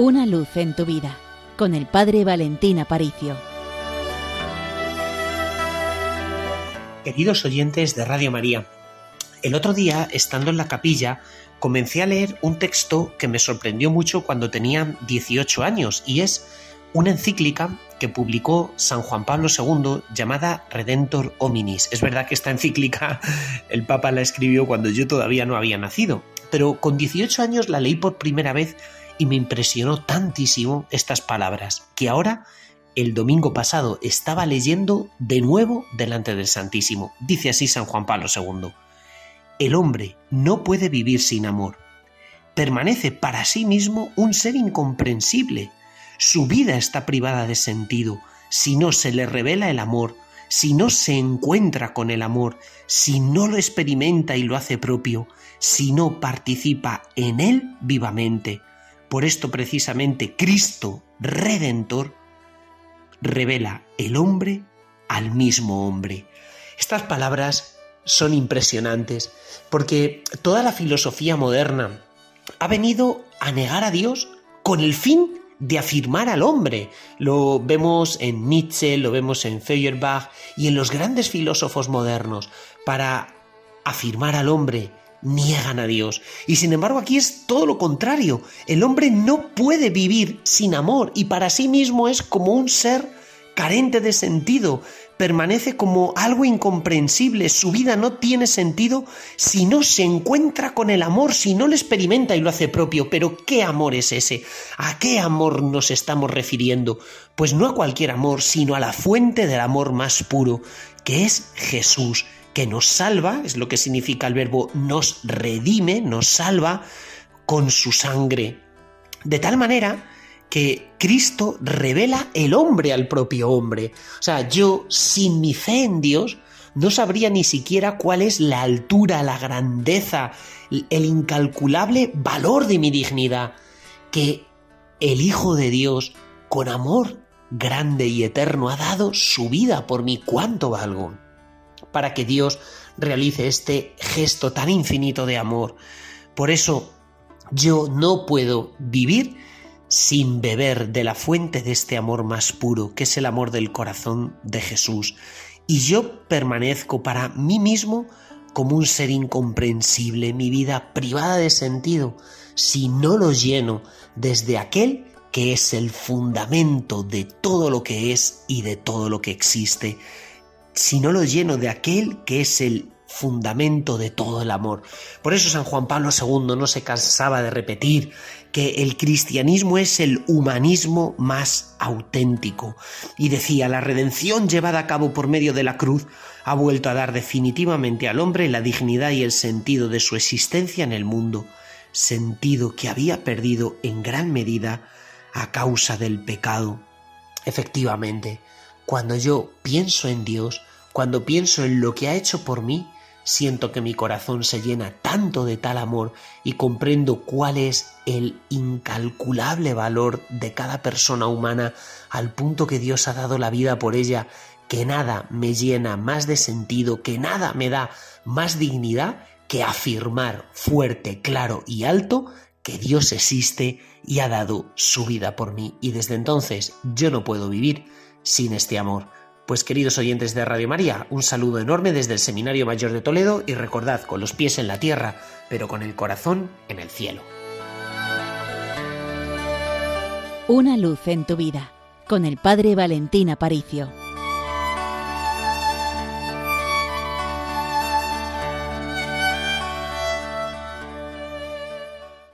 Una luz en tu vida con el Padre Valentín Aparicio. Queridos oyentes de Radio María, el otro día, estando en la capilla, comencé a leer un texto que me sorprendió mucho cuando tenía 18 años y es una encíclica que publicó San Juan Pablo II llamada Redentor Hominis. Es verdad que esta encíclica el Papa la escribió cuando yo todavía no había nacido, pero con 18 años la leí por primera vez y me impresionó tantísimo estas palabras que ahora el domingo pasado estaba leyendo de nuevo delante del Santísimo. Dice así San Juan Pablo II. El hombre no puede vivir sin amor. Permanece para sí mismo un ser incomprensible. Su vida está privada de sentido si no se le revela el amor, si no se encuentra con el amor, si no lo experimenta y lo hace propio, si no participa en él vivamente. Por esto precisamente Cristo Redentor revela el hombre al mismo hombre. Estas palabras son impresionantes porque toda la filosofía moderna ha venido a negar a Dios con el fin de afirmar al hombre. Lo vemos en Nietzsche, lo vemos en Feuerbach y en los grandes filósofos modernos. Para afirmar al hombre niegan a Dios. Y sin embargo aquí es todo lo contrario. El hombre no puede vivir sin amor y para sí mismo es como un ser carente de sentido, permanece como algo incomprensible, su vida no tiene sentido si no se encuentra con el amor, si no lo experimenta y lo hace propio. Pero ¿qué amor es ese? ¿A qué amor nos estamos refiriendo? Pues no a cualquier amor, sino a la fuente del amor más puro, que es Jesús, que nos salva, es lo que significa el verbo nos redime, nos salva con su sangre. De tal manera que Cristo revela el hombre al propio hombre. O sea, yo sin mi fe en Dios no sabría ni siquiera cuál es la altura, la grandeza, el incalculable valor de mi dignidad. Que el Hijo de Dios, con amor grande y eterno, ha dado su vida por mí. ¿Cuánto valgo? Para que Dios realice este gesto tan infinito de amor. Por eso yo no puedo vivir sin beber de la fuente de este amor más puro, que es el amor del corazón de Jesús. Y yo permanezco para mí mismo como un ser incomprensible, mi vida privada de sentido, si no lo lleno desde aquel que es el fundamento de todo lo que es y de todo lo que existe, si no lo lleno de aquel que es el fundamento de todo el amor. Por eso San Juan Pablo II no se cansaba de repetir que el cristianismo es el humanismo más auténtico. Y decía, la redención llevada a cabo por medio de la cruz ha vuelto a dar definitivamente al hombre la dignidad y el sentido de su existencia en el mundo, sentido que había perdido en gran medida a causa del pecado. Efectivamente, cuando yo pienso en Dios, cuando pienso en lo que ha hecho por mí, Siento que mi corazón se llena tanto de tal amor y comprendo cuál es el incalculable valor de cada persona humana al punto que Dios ha dado la vida por ella, que nada me llena más de sentido, que nada me da más dignidad que afirmar fuerte, claro y alto que Dios existe y ha dado su vida por mí. Y desde entonces yo no puedo vivir sin este amor. Pues queridos oyentes de Radio María, un saludo enorme desde el Seminario Mayor de Toledo y recordad con los pies en la tierra, pero con el corazón en el cielo. Una luz en tu vida, con el Padre Valentín Aparicio.